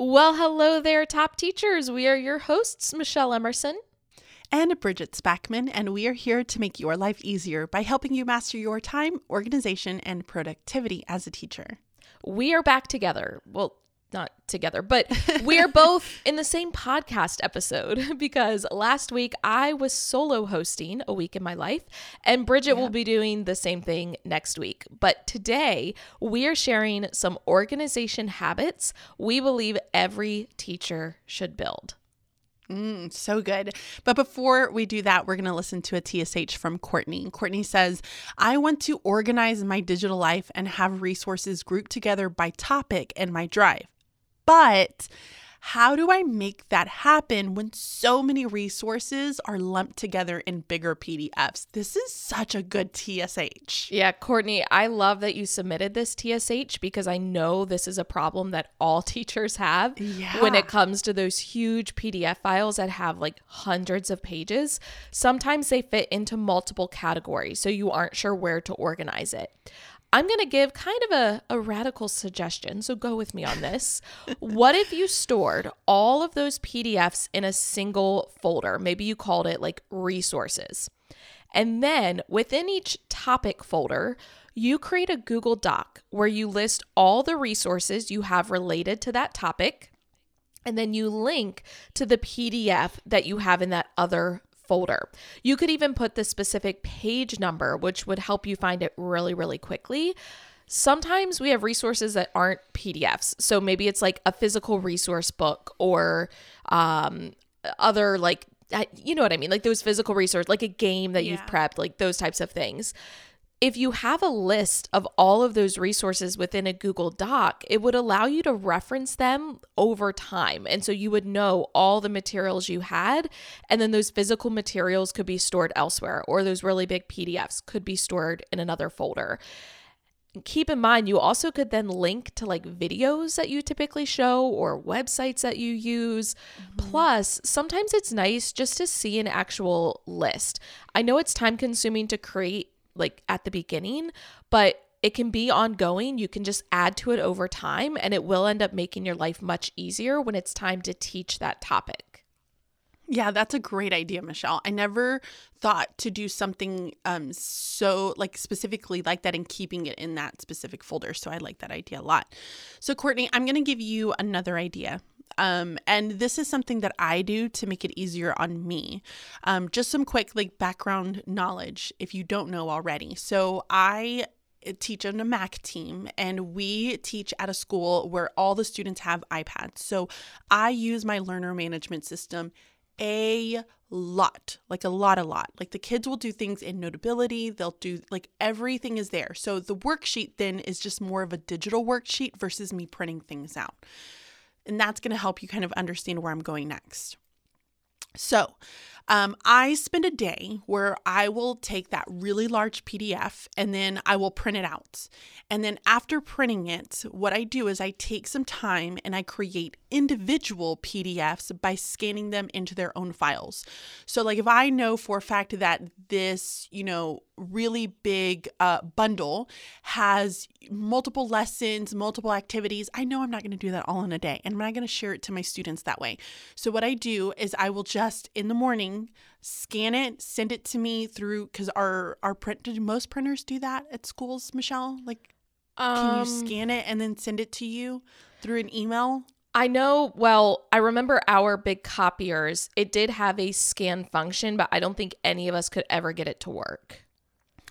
Well, hello there, top teachers. We are your hosts, Michelle Emerson. And Bridget Spackman, and we are here to make your life easier by helping you master your time, organization, and productivity as a teacher. We are back together. Well, not together, but we are both in the same podcast episode because last week I was solo hosting a week in my life, and Bridget will be doing the same thing next week. But today we are sharing some organization habits we believe every teacher should build. Mm, so good. But before we do that, we're going to listen to a TSH from Courtney. Courtney says, I want to organize my digital life and have resources grouped together by topic and my drive. But how do I make that happen when so many resources are lumped together in bigger PDFs? This is such a good TSH. Yeah, Courtney, I love that you submitted this TSH because I know this is a problem that all teachers have Yeah. when it comes to those huge PDF files that have like hundreds of pages. Sometimes they fit into multiple categories, so you aren't sure where to organize it. I'm going to give kind of a, a radical suggestion, so go with me on this. what if you stored all of those PDFs in a single folder? Maybe you called it like resources. And then within each topic folder, you create a Google Doc where you list all the resources you have related to that topic. And then you link to the PDF that you have in that other folder. You could even put the specific page number, which would help you find it really, really quickly. Sometimes we have resources that aren't PDFs. So maybe it's like a physical resource book or um, other, like, you know what I mean? Like those physical resources, like a game that you've prepped, like those types of things if you have a list of all of those resources within a Google Doc, it would allow you to reference them over time. And so you would know all the materials you had, and then those physical materials could be stored elsewhere, or those really big PDFs could be stored in another folder. Keep in mind, you also could then link to like videos that you typically show or websites that you use. Mm-hmm. Plus, sometimes it's nice just to see an actual list. I know it's time consuming to create like at the beginning, but it can be ongoing. You can just add to it over time, and it will end up making your life much easier when it's time to teach that topic. Yeah, that's a great idea, Michelle. I never thought to do something um so like specifically like that and keeping it in that specific folder. So I like that idea a lot. So Courtney, I'm going to give you another idea. Um, and this is something that I do to make it easier on me. Um, just some quick like background knowledge if you don't know already. So I teach on a Mac team and we teach at a school where all the students have iPads. So I use my learner management system a lot, like a lot, a lot. Like the kids will do things in Notability, they'll do like everything is there. So the worksheet then is just more of a digital worksheet versus me printing things out. And that's going to help you kind of understand where I'm going next. So, um, I spend a day where I will take that really large PDF and then I will print it out. And then after printing it, what I do is I take some time and I create individual PDFs by scanning them into their own files. So, like if I know for a fact that this, you know, really big uh, bundle has multiple lessons, multiple activities, I know I'm not going to do that all in a day and I'm not going to share it to my students that way. So, what I do is I will just in the morning scan it, send it to me through because our our print do most printers do that at schools, Michelle? Like, can you Um, scan it and then send it to you through an email? I know, well, I remember our big copiers, it did have a scan function, but I don't think any of us could ever get it to work.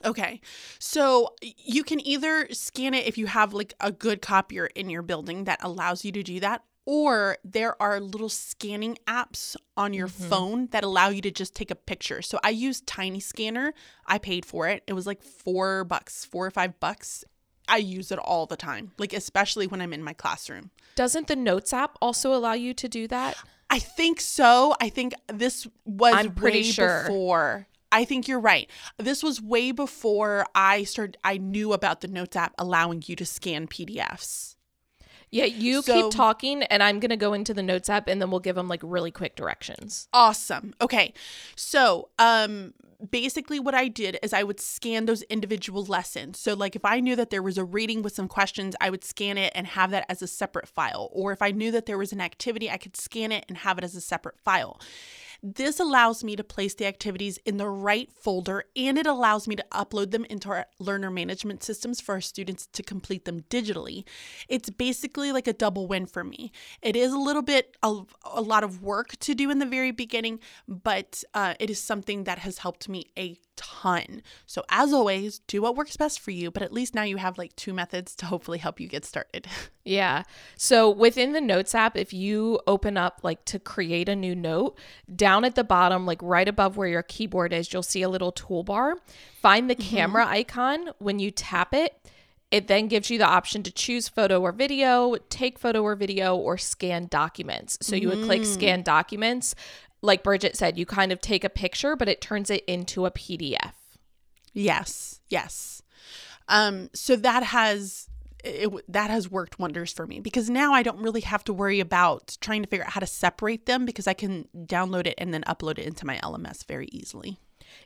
Okay. So you can either scan it if you have like a good copier in your building that allows you to do that, or there are little scanning apps on your mm-hmm. phone that allow you to just take a picture. So I use Tiny Scanner. I paid for it. It was like four bucks, four or five bucks. I use it all the time, like especially when I'm in my classroom. Doesn't the Notes app also allow you to do that? I think so. I think this was I'm pretty way sure. before. I think you're right. This was way before I started. I knew about the Notes app allowing you to scan PDFs. Yeah, you So- keep talking, and I'm gonna go into the notes app, and then we'll give them like really quick directions. Awesome. Okay. So, um basically what I did is I would scan those individual lessons. So like if I knew that there was a reading with some questions, I would scan it and have that as a separate file. Or if I knew that there was an activity, I could scan it and have it as a separate file. This allows me to place the activities in the right folder and it allows me to upload them into our learner management systems for our students to complete them digitally. It's basically like a double win for me. It is a little bit of a lot of work to do in the very beginning, but uh, it is something that has helped me a ton. So, as always, do what works best for you, but at least now you have like two methods to hopefully help you get started. Yeah. So within the Notes app, if you open up like to create a new note, down at the bottom, like right above where your keyboard is, you'll see a little toolbar. Find the mm-hmm. camera icon. When you tap it, it then gives you the option to choose photo or video, take photo or video, or scan documents. So you would click mm. scan documents. Like Bridget said, you kind of take a picture, but it turns it into a PDF. Yes, yes. Um, so that has it, that has worked wonders for me because now I don't really have to worry about trying to figure out how to separate them because I can download it and then upload it into my LMS very easily.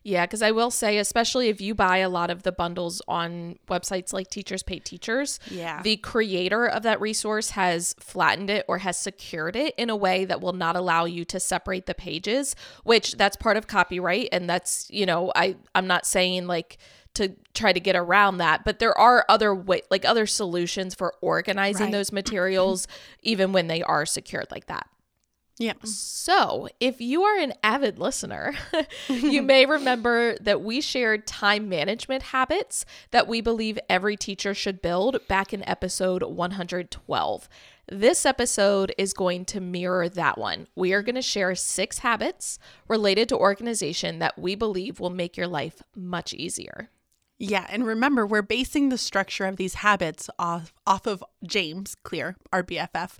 Yeah, because I will say, especially if you buy a lot of the bundles on websites like Teachers Pay Teachers, Yeah. the creator of that resource has flattened it or has secured it in a way that will not allow you to separate the pages, which that's part of copyright. And that's, you know, I, I'm not saying like to try to get around that, but there are other way, like other solutions for organizing Right. those materials, even when they are secured like that. Yeah. So, if you are an avid listener, you may remember that we shared time management habits that we believe every teacher should build back in episode 112. This episode is going to mirror that one. We are going to share six habits related to organization that we believe will make your life much easier. Yeah, and remember, we're basing the structure of these habits off off of James Clear, our BFF,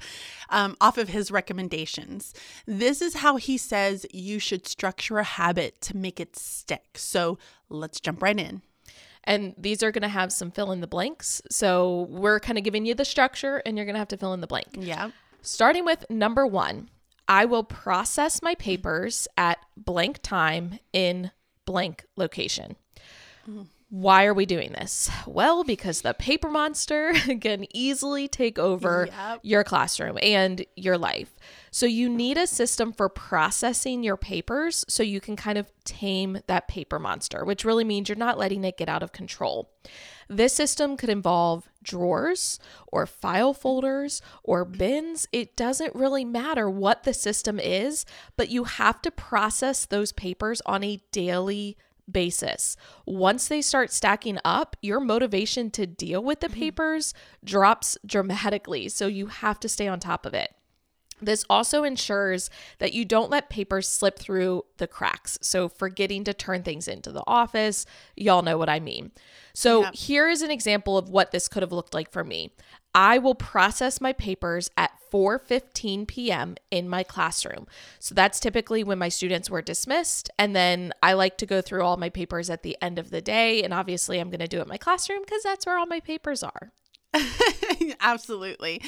um, off of his recommendations. This is how he says you should structure a habit to make it stick. So let's jump right in. And these are going to have some fill in the blanks. So, we're kind of giving you the structure, and you're going to have to fill in the blank. Yeah. Starting with number one, I will process my papers at blank time in blank location. Why are we doing this? Well, because the paper monster can easily take over Yep. your classroom and your life. So, you need a system for processing your papers so you can kind of tame that paper monster, which really means you're not letting it get out of control. This system could involve drawers or file folders or bins. It doesn't really matter what the system is, but you have to process those papers on a daily basis. Once they start stacking up, your motivation to deal with the mm-hmm. papers drops dramatically. So you have to stay on top of it. This also ensures that you don't let papers slip through the cracks. So, forgetting to turn things into the office, y'all know what I mean. So, Yep. here is an example of what this could have looked like for me. I will process my papers at 4:15 p.m. in my classroom. So that's typically when my students were dismissed and then I like to go through all my papers at the end of the day and obviously I'm going to do it in my classroom because that's where all my papers are. Absolutely.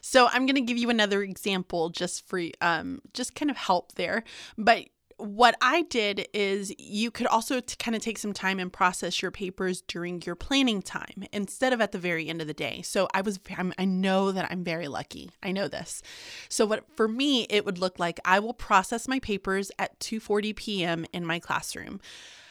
So I'm going to give you another example just for um just kind of help there. But what I did is you could also t- kind of take some time and process your papers during your planning time instead of at the very end of the day. So I was I'm, I know that I'm very lucky. I know this. So what for me it would look like I will process my papers at 2:40 p.m. in my classroom.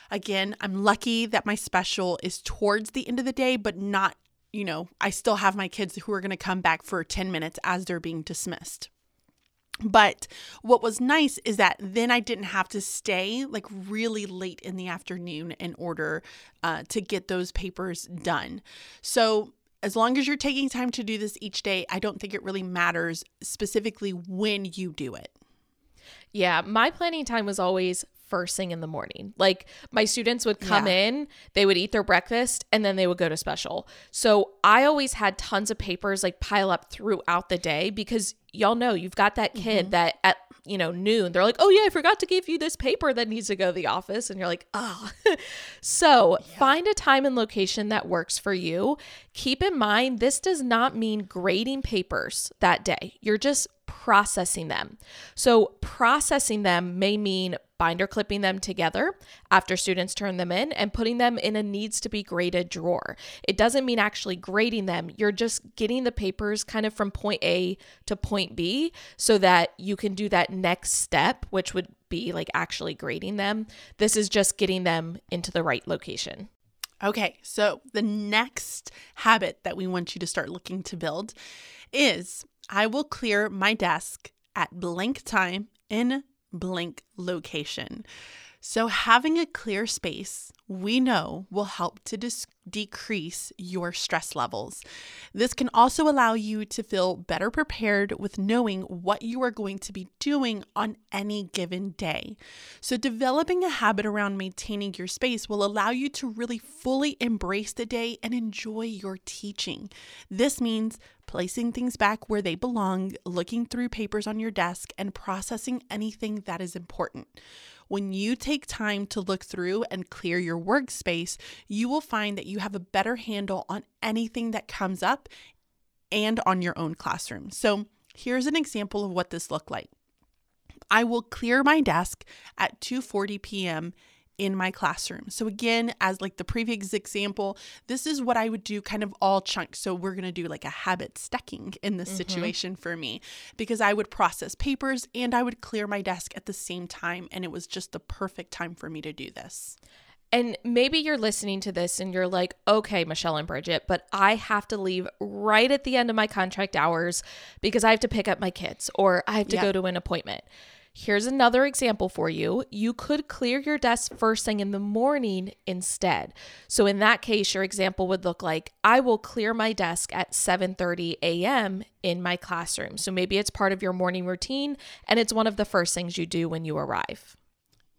Again, I'm lucky that my special is towards the end of the day but not you know, I still have my kids who are going to come back for 10 minutes as they're being dismissed. But what was nice is that then I didn't have to stay like really late in the afternoon in order uh, to get those papers done. So, as long as you're taking time to do this each day, I don't think it really matters specifically when you do it. Yeah, my planning time was always first thing in the morning. Like my students would come Yeah. in, they would eat their breakfast, and then they would go to special. So I always had tons of papers like pile up throughout the day because y'all know you've got that kid mm-hmm. that at you know, noon, they're like, oh, yeah, I forgot to give you this paper that needs to go to the office. And you're like, oh. so yeah. find a time and location that works for you. Keep in mind, this does not mean grading papers that day. You're just processing them. So, processing them may mean binder clipping them together after students turn them in and putting them in a needs to be graded drawer. It doesn't mean actually grading them. You're just getting the papers kind of from point A to point B so that you can do that next step, which would be like actually grading them. This is just getting them into the right location. Okay, so the next habit that we want you to start looking to build is I will clear my desk at blank time in blank location. So, having a clear space we know will help to dis- decrease your stress levels. This can also allow you to feel better prepared with knowing what you are going to be doing on any given day. So, developing a habit around maintaining your space will allow you to really fully embrace the day and enjoy your teaching. This means placing things back where they belong, looking through papers on your desk, and processing anything that is important. When you take time to look through and clear your workspace, you will find that you have a better handle on anything that comes up and on your own classroom. So, here's an example of what this looked like. I will clear my desk at 2:40 p.m in my classroom. So again, as like the previous example, this is what I would do kind of all chunks. So we're going to do like a habit stacking in this mm-hmm. situation for me because I would process papers and I would clear my desk at the same time and it was just the perfect time for me to do this. And maybe you're listening to this and you're like, okay, Michelle and Bridget, but I have to leave right at the end of my contract hours because I have to pick up my kids or I have to go to an appointment. Here's another example for you. You could clear your desk first thing in the morning instead. So in that case, your example would look like I will clear my desk at 7:30 a.m. in my classroom. So maybe it's part of your morning routine and it's one of the first things you do when you arrive.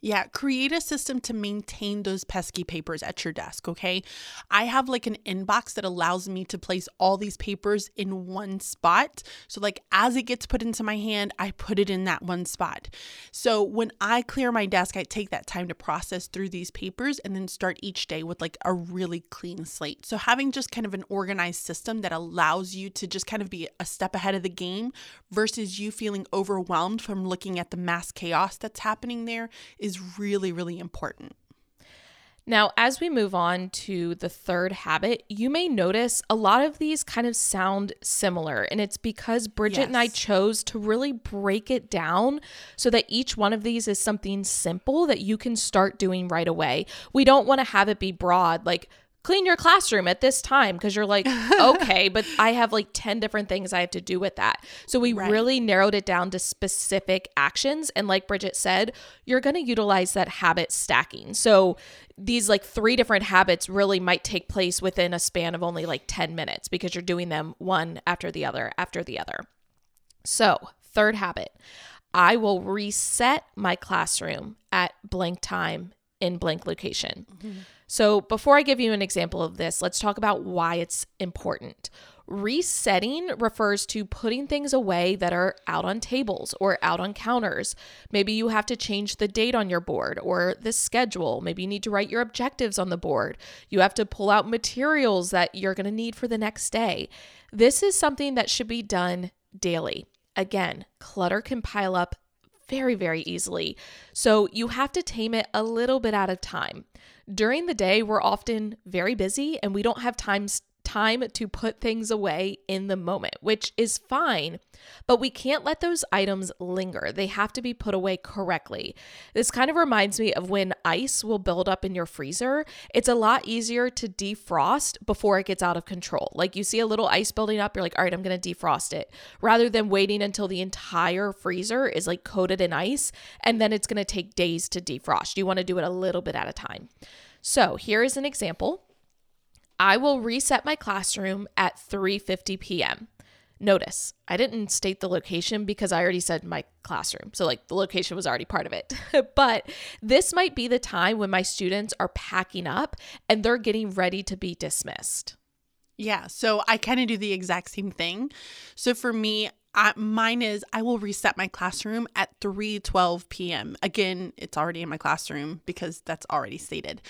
Yeah, create a system to maintain those pesky papers at your desk, okay? I have like an inbox that allows me to place all these papers in one spot. So, like, as it gets put into my hand, I put it in that one spot. So, when I clear my desk, I take that time to process through these papers and then start each day with like a really clean slate. So, having just kind of an organized system that allows you to just kind of be a step ahead of the game versus you feeling overwhelmed from looking at the mass chaos that's happening there is is really, really important. Now, as we move on to the third habit, you may notice a lot of these kind of sound similar. And it's because Bridget yes. and I chose to really break it down so that each one of these is something simple that you can start doing right away. We don't want to have it be broad, like, clean your classroom at this time because you're like, okay, but I have like 10 different things I have to do with that. So we right. really narrowed it down to specific actions. And like Bridget said, you're going to utilize that habit stacking. So these like three different habits really might take place within a span of only like 10 minutes because you're doing them one after the other after the other. So, third habit. I will reset my classroom at blank time in blank location. Mm-hmm. So, before I give you an example of this, let's talk about why it's important. Resetting refers to putting things away that are out on tables or out on counters. Maybe you have to change the date on your board or the schedule. Maybe you need to write your objectives on the board. You have to pull out materials that you're going to need for the next day. This is something that should be done daily. Again, clutter can pile up very, very easily. So you have to tame it a little bit at a time. During the day, we're often very busy and we don't have time time to put things away in the moment, which is fine, but we can't let those items linger. They have to be put away correctly. This kind of reminds me of when ice will build up in your freezer. It's a lot easier to defrost before it gets out of control. Like you see a little ice building up, you're like, all right, I'm going to defrost it, rather than waiting until the entire freezer is like coated in ice and then it's going to take days to defrost. You want to do it a little bit at a time. So here is an example. I will reset my classroom at 3:50 p.m. Notice, I didn't state the location because I already said my classroom. So like the location was already part of it. but this might be the time when my students are packing up and they're getting ready to be dismissed. Yeah, so I kind of do the exact same thing. So for me, I, mine is I will reset my classroom at 3 12 p.m. Again, it's already in my classroom because that's already stated.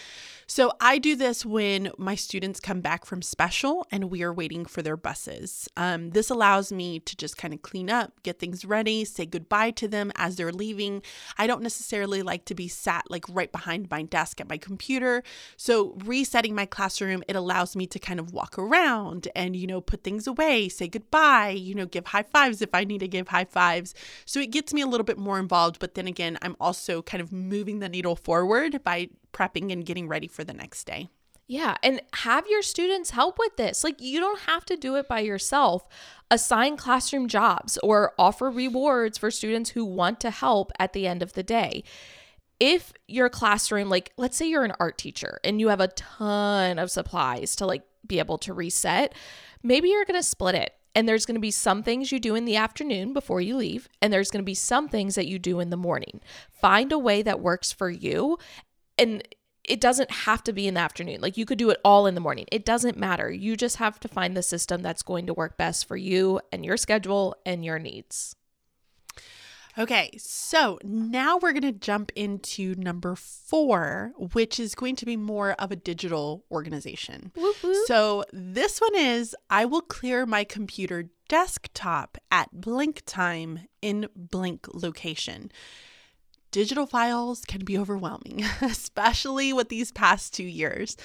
So I do this when my students come back from special and we are waiting for their buses. Um, this allows me to just kind of clean up, get things ready, say goodbye to them as they're leaving. I don't necessarily like to be sat like right behind my desk at my computer. So resetting my classroom, it allows me to kind of walk around and, you know, put things away, say goodbye, you know, give high fives if I need to give high fives. So it gets me a little bit more involved. But then again, I'm also kind of moving the needle forward by prepping and getting ready for the next day. Yeah, and have your students help with this. Like, you don't have to do it by yourself. Assign classroom jobs or offer rewards for students who want to help at the end of the day. If your classroom, like, let's say you're an art teacher and you have a ton of supplies to like be able to reset, maybe you're going to split it. And there's going to be some things you do in the afternoon before you leave, and there's going to be some things that you do in the morning. Find a way that works for you and it doesn't have to be in the afternoon. Like you could do it all in the morning. It doesn't matter. You just have to find the system that's going to work best for you and your schedule and your needs. Okay, so now we're going to jump into number four, which is going to be more of a digital organization. Whoop, whoop. So this one is I will clear my computer desktop at blank time in blank location digital files can be overwhelming, especially with these past two years.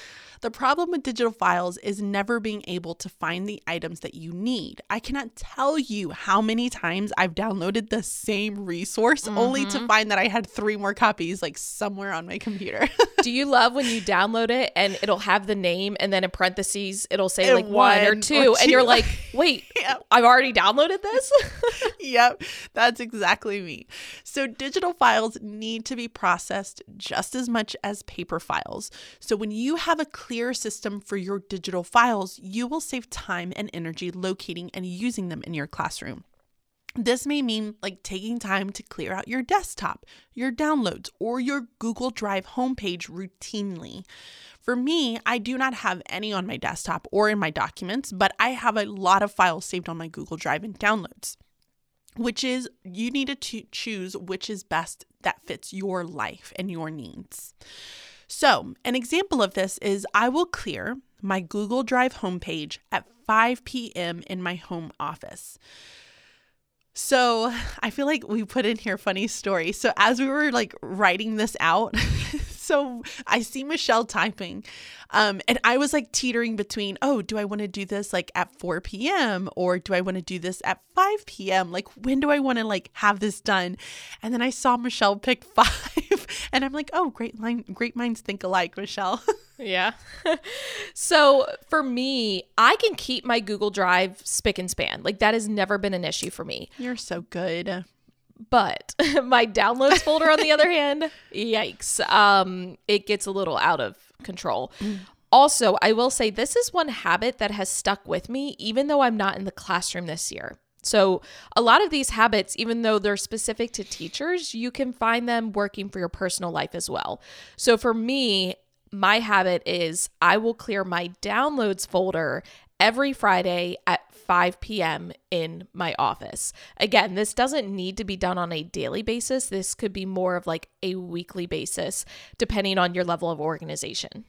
The problem with digital files is never being able to find the items that you need. I cannot tell you how many times I've downloaded the same resource mm-hmm. only to mm-hmm. find that I had three more copies like somewhere on my computer. Do you love when you download it and it'll have the name and then in parentheses it'll say and like one, or, two, or two, and you're like, wait, yep. I've already downloaded this? yep, that's exactly me. So digital files need to be processed just as much as paper files. So when you have a clear system for your digital files, you will save time and energy locating and using them in your classroom. This may mean like taking time to clear out your desktop, your downloads, or your Google Drive homepage routinely. For me, I do not have any on my desktop or in my documents, but I have a lot of files saved on my Google Drive and downloads which is you need to choose which is best that fits your life and your needs. So, an example of this is I will clear my Google Drive homepage at 5 p.m. in my home office. So, I feel like we put in here funny story. So, as we were like writing this out, so I see Michelle typing, um, and I was like teetering between, oh, do I want to do this like at 4 p.m. or do I want to do this at 5 p.m.? Like, when do I want to like have this done? And then I saw Michelle pick five, and I'm like, oh, great line, great minds think alike, Michelle. yeah. so for me, I can keep my Google Drive spick and span. Like that has never been an issue for me. You're so good. But my downloads folder, on the other hand, yikes. Um, it gets a little out of control. Also, I will say this is one habit that has stuck with me, even though I'm not in the classroom this year. So, a lot of these habits, even though they're specific to teachers, you can find them working for your personal life as well. So, for me, my habit is I will clear my downloads folder every Friday at 5 p.m. in my office. Again, this doesn't need to be done on a daily basis. This could be more of like a weekly basis, depending on your level of organization.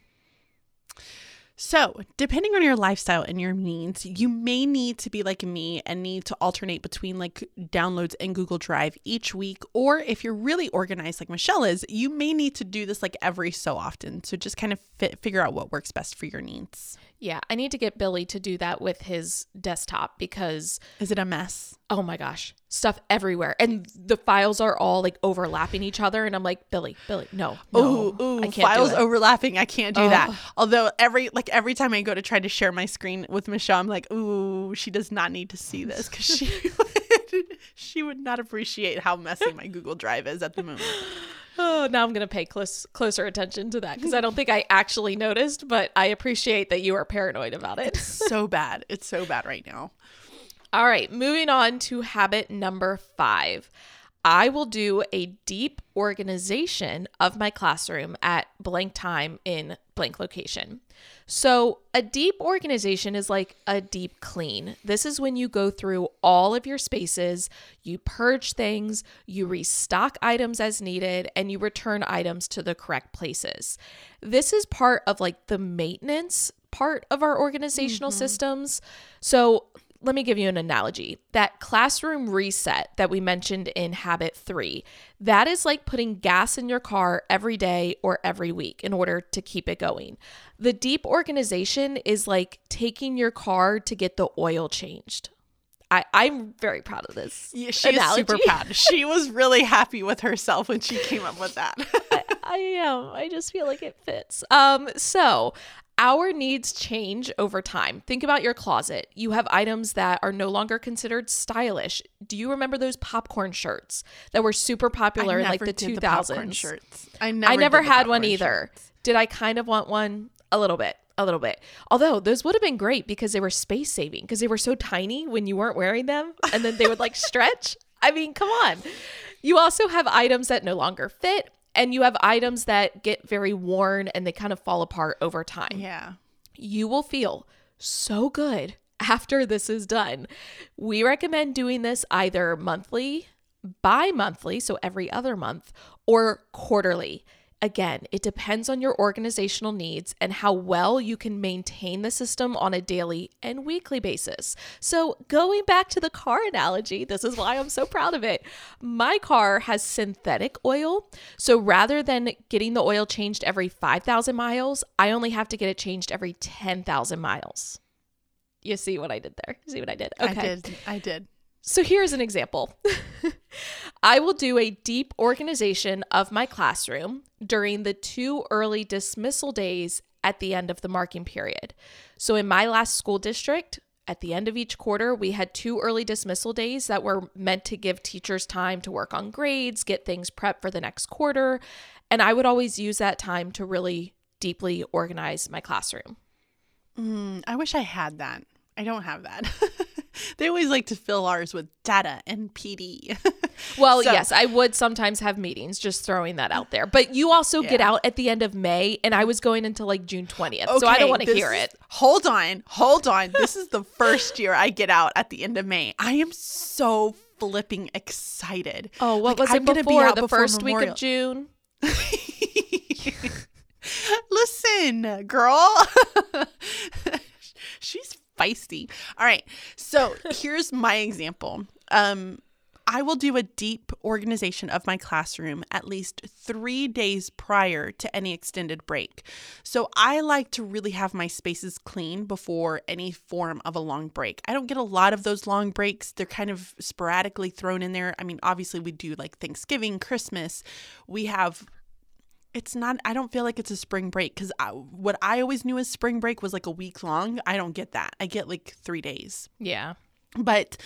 So, depending on your lifestyle and your needs, you may need to be like me and need to alternate between like downloads and Google Drive each week. Or if you're really organized like Michelle is, you may need to do this like every so often. So, just kind of fit, figure out what works best for your needs. Yeah, I need to get Billy to do that with his desktop because is it a mess? Oh my gosh, stuff everywhere, and the files are all like overlapping each other, and I'm like, Billy, Billy, no, no ooh, ooh, I can't files overlapping. I can't do that. Although every like every time I go to try to share my screen with Michelle, I'm like, ooh, she does not need to see this because she would, she would not appreciate how messy my Google Drive is at the moment. Oh, now I'm going to pay close closer attention to that because I don't think I actually noticed, but I appreciate that you are paranoid about it. It's so bad. It's so bad right now. All right, moving on to habit number 5. I will do a deep organization of my classroom at blank time in blank location. So, a deep organization is like a deep clean. This is when you go through all of your spaces, you purge things, you restock items as needed, and you return items to the correct places. This is part of like the maintenance part of our organizational mm-hmm. systems. So, let me give you an analogy. That classroom reset that we mentioned in habit three, that is like putting gas in your car every day or every week in order to keep it going. The deep organization is like taking your car to get the oil changed. I, I'm very proud of this. Yeah, she analogy. is super proud. She was really happy with herself when she came up with that. I, I am. I just feel like it fits. Um, so our needs change over time. Think about your closet. You have items that are no longer considered stylish. Do you remember those popcorn shirts that were super popular in like the 2000s? shirts. I never, I never had one either. Shirts. Did I kind of want one? A little bit. A little bit. Although those would have been great because they were space saving because they were so tiny when you weren't wearing them and then they would like stretch. I mean, come on. You also have items that no longer fit and you have items that get very worn and they kind of fall apart over time. Yeah. You will feel so good after this is done. We recommend doing this either monthly, bi monthly, so every other month, or quarterly. Again, it depends on your organizational needs and how well you can maintain the system on a daily and weekly basis. So, going back to the car analogy, this is why I'm so proud of it. My car has synthetic oil. So, rather than getting the oil changed every 5,000 miles, I only have to get it changed every 10,000 miles. You see what I did there? You see what I did? Okay. I did. I did. So here's an example. I will do a deep organization of my classroom during the two early dismissal days at the end of the marking period. So in my last school district, at the end of each quarter, we had two early dismissal days that were meant to give teachers time to work on grades, get things prepped for the next quarter. And I would always use that time to really deeply organize my classroom. Mm, I wish I had that. I don't have that. they always like to fill ours with data and PD. well, so, yes, I would sometimes have meetings, just throwing that out there. But you also yeah. get out at the end of May, and I was going until like June 20th. Okay, so I don't want to hear it. Hold on. Hold on. this is the first year I get out at the end of May. I am so flipping excited. Oh, what like, was it I'm before? Be the before first Memorial. week of June? Listen, girl. She's feisty. All right. So here's my example. Um, I will do a deep organization of my classroom at least three days prior to any extended break. So I like to really have my spaces clean before any form of a long break. I don't get a lot of those long breaks, they're kind of sporadically thrown in there. I mean, obviously, we do like Thanksgiving, Christmas. We have it's not i don't feel like it's a spring break because what i always knew as spring break was like a week long. I don't get that. I get like three days. Yeah. But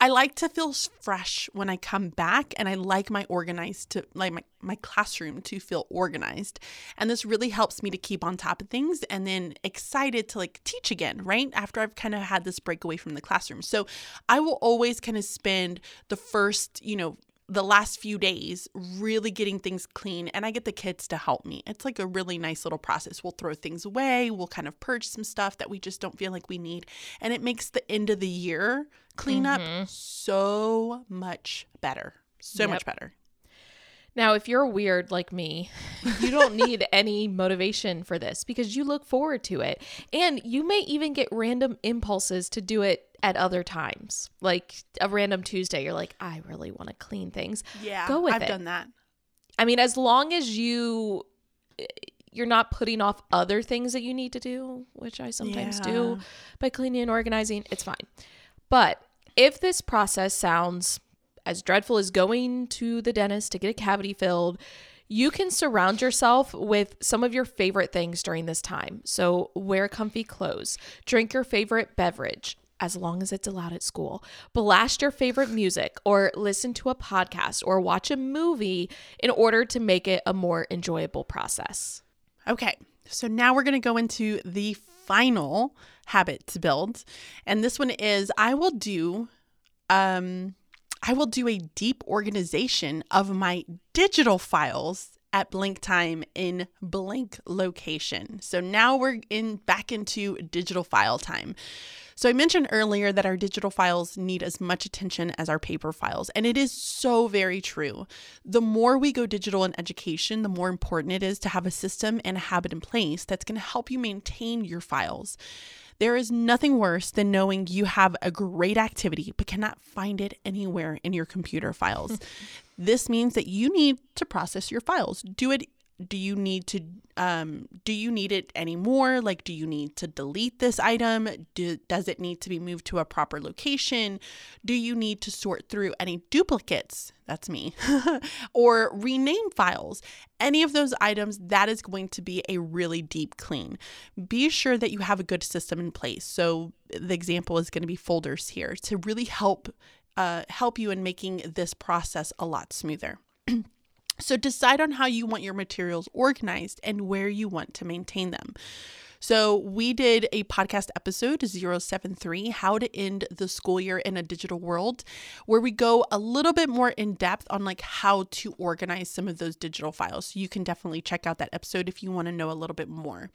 i like to feel fresh when i come back and i like my organized to like my, my classroom to feel organized. And this really helps me to keep on top of things and then excited to like teach again right? After i've kind of had this break away from the classroom. So i will always kind of spend the first you know the last few days really getting things clean and I get the kids to help me. It's like a really nice little process. We'll throw things away, we'll kind of purge some stuff that we just don't feel like we need, and it makes the end of the year cleanup mm-hmm. so much better. So yep. much better. Now, if you're weird like me, you don't need any motivation for this because you look forward to it. And you may even get random impulses to do it at other times. Like a random Tuesday, you're like, I really want to clean things. Yeah. Go with I've it. I've done that. I mean, as long as you eh, you're not putting off other things that you need to do, which I sometimes yeah. do by cleaning and organizing, it's fine. But if this process sounds as dreadful as going to the dentist to get a cavity filled, you can surround yourself with some of your favorite things during this time. So, wear comfy clothes, drink your favorite beverage, as long as it's allowed at school. Blast your favorite music or listen to a podcast or watch a movie in order to make it a more enjoyable process. Okay, so now we're going to go into the final habit to build. And this one is I will do um I will do a deep organization of my digital files at blank time in blank location. So now we're in back into digital file time. So I mentioned earlier that our digital files need as much attention as our paper files, and it is so very true. The more we go digital in education, the more important it is to have a system and a habit in place that's going to help you maintain your files. There is nothing worse than knowing you have a great activity but cannot find it anywhere in your computer files. this means that you need to process your files. Do it do you need to um, do you need it anymore? Like do you need to delete this item? Do, does it need to be moved to a proper location? Do you need to sort through any duplicates? That's me. Or rename files. Any of those items that is going to be a really deep clean. Be sure that you have a good system in place. So the example is going to be folders here to really help uh, help you in making this process a lot smoother So decide on how you want your materials organized and where you want to maintain them. So, we did a podcast episode 073 How to End the School Year in a Digital World, where we go a little bit more in depth on like how to organize some of those digital files. So you can definitely check out that episode if you want to know a little bit more.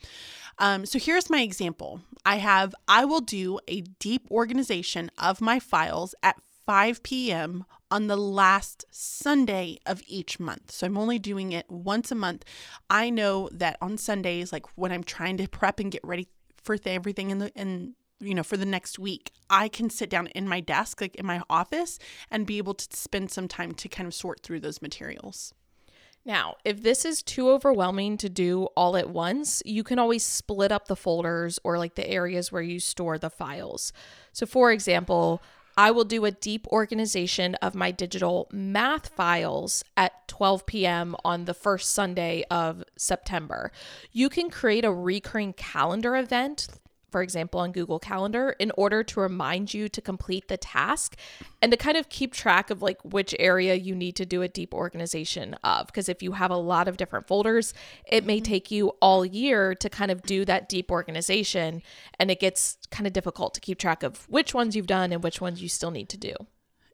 Um, so, here's my example I have, I will do a deep organization of my files at 5 p.m. on the last Sunday of each month. So I'm only doing it once a month. I know that on Sundays, like when I'm trying to prep and get ready for everything in the in you know for the next week, I can sit down in my desk, like in my office, and be able to spend some time to kind of sort through those materials. Now, if this is too overwhelming to do all at once, you can always split up the folders or like the areas where you store the files. So, for example, I will do a deep organization of my digital math files at 12 p.m. on the first Sunday of September. You can create a recurring calendar event for example, on Google Calendar, in order to remind you to complete the task and to kind of keep track of like which area you need to do a deep organization of. Because if you have a lot of different folders, it may mm-hmm. take you all year to kind of do that deep organization. And it gets kind of difficult to keep track of which ones you've done and which ones you still need to do.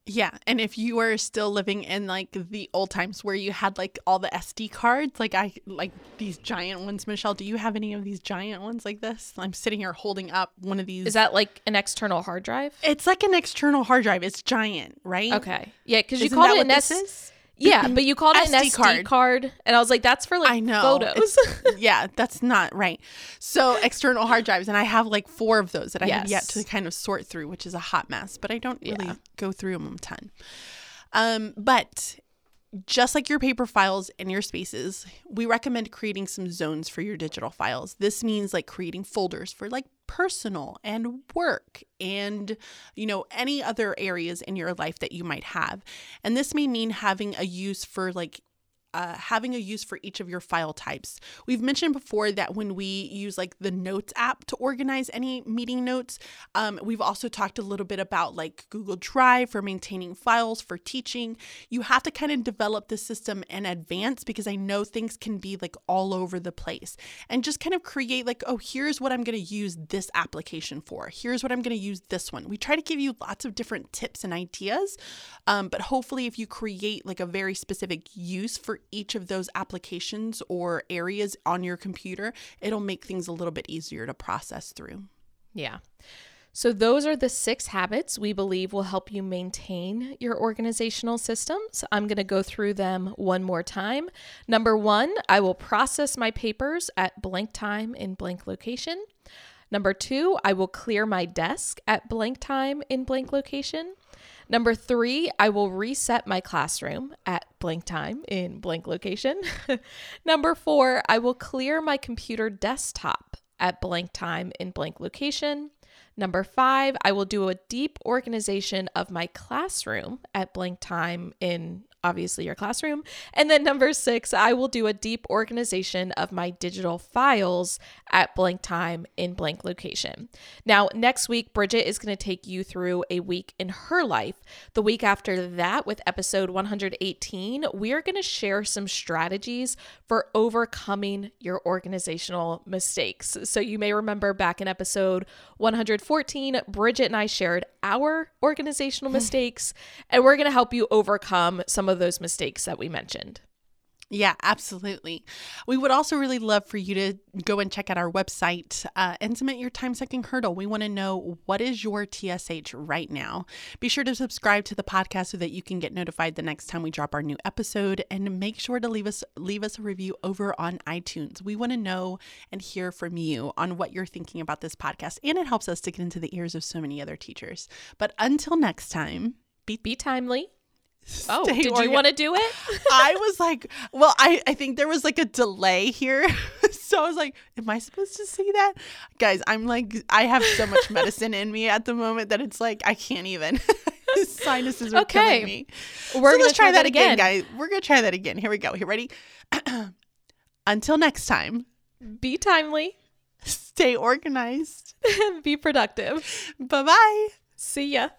Yeah, and if you are still living in like the old times where you had like all the SD cards, like I like these giant ones, Michelle, do you have any of these giant ones like this? I'm sitting here holding up one of these. Is that like an external hard drive? It's like an external hard drive. It's giant, right? Okay. Yeah, cuz you called it an S yeah, but you called it an SD card. card. and I was like, that's for like I know. photos. yeah, that's not right. So external hard drives, and I have like four of those that I yes. have yet to kind of sort through, which is a hot mess. But I don't really yeah. go through them a ton. Um, but just like your paper files and your spaces, we recommend creating some zones for your digital files. This means like creating folders for like personal and work and you know any other areas in your life that you might have. And this may mean having a use for like uh, having a use for each of your file types. We've mentioned before that when we use like the Notes app to organize any meeting notes, um, we've also talked a little bit about like Google Drive for maintaining files for teaching. You have to kind of develop the system in advance because I know things can be like all over the place and just kind of create like, oh, here's what I'm going to use this application for. Here's what I'm going to use this one. We try to give you lots of different tips and ideas, um, but hopefully, if you create like a very specific use for each of those applications or areas on your computer, it'll make things a little bit easier to process through. Yeah. So, those are the six habits we believe will help you maintain your organizational systems. I'm going to go through them one more time. Number one, I will process my papers at blank time in blank location. Number two, I will clear my desk at blank time in blank location. Number three, I will reset my classroom at blank time in blank location. Number four, I will clear my computer desktop at blank time in blank location. Number five, I will do a deep organization of my classroom at blank time in obviously your classroom. And then number six, I will do a deep organization of my digital files at blank time in blank location. Now, next week, Bridget is going to take you through a week in her life. The week after that, with episode 118, we are going to share some strategies for overcoming your organizational mistakes. So you may remember back in episode 114, Bridget and I shared our organizational mistakes, and we're going to help you overcome some of those mistakes that we mentioned. Yeah, absolutely. We would also really love for you to go and check out our website uh, and submit your time sucking hurdle. We want to know what is your TSH right now. Be sure to subscribe to the podcast so that you can get notified the next time we drop our new episode, and make sure to leave us leave us a review over on iTunes. We want to know and hear from you on what you're thinking about this podcast, and it helps us to get into the ears of so many other teachers. But until next time, be, be timely Oh, did orga- you want to do it? I was like, well, I, I think there was like a delay here. so I was like, am I supposed to say that? Guys, I'm like, I have so much medicine in me at the moment that it's like, I can't even. Sinuses are Okay. killing me. We're so going let's to try that again, guys. We're going to try that again. Here we go. Here, ready? Until next time, Be timely, stay organized. be productive. Bye bye. See ya.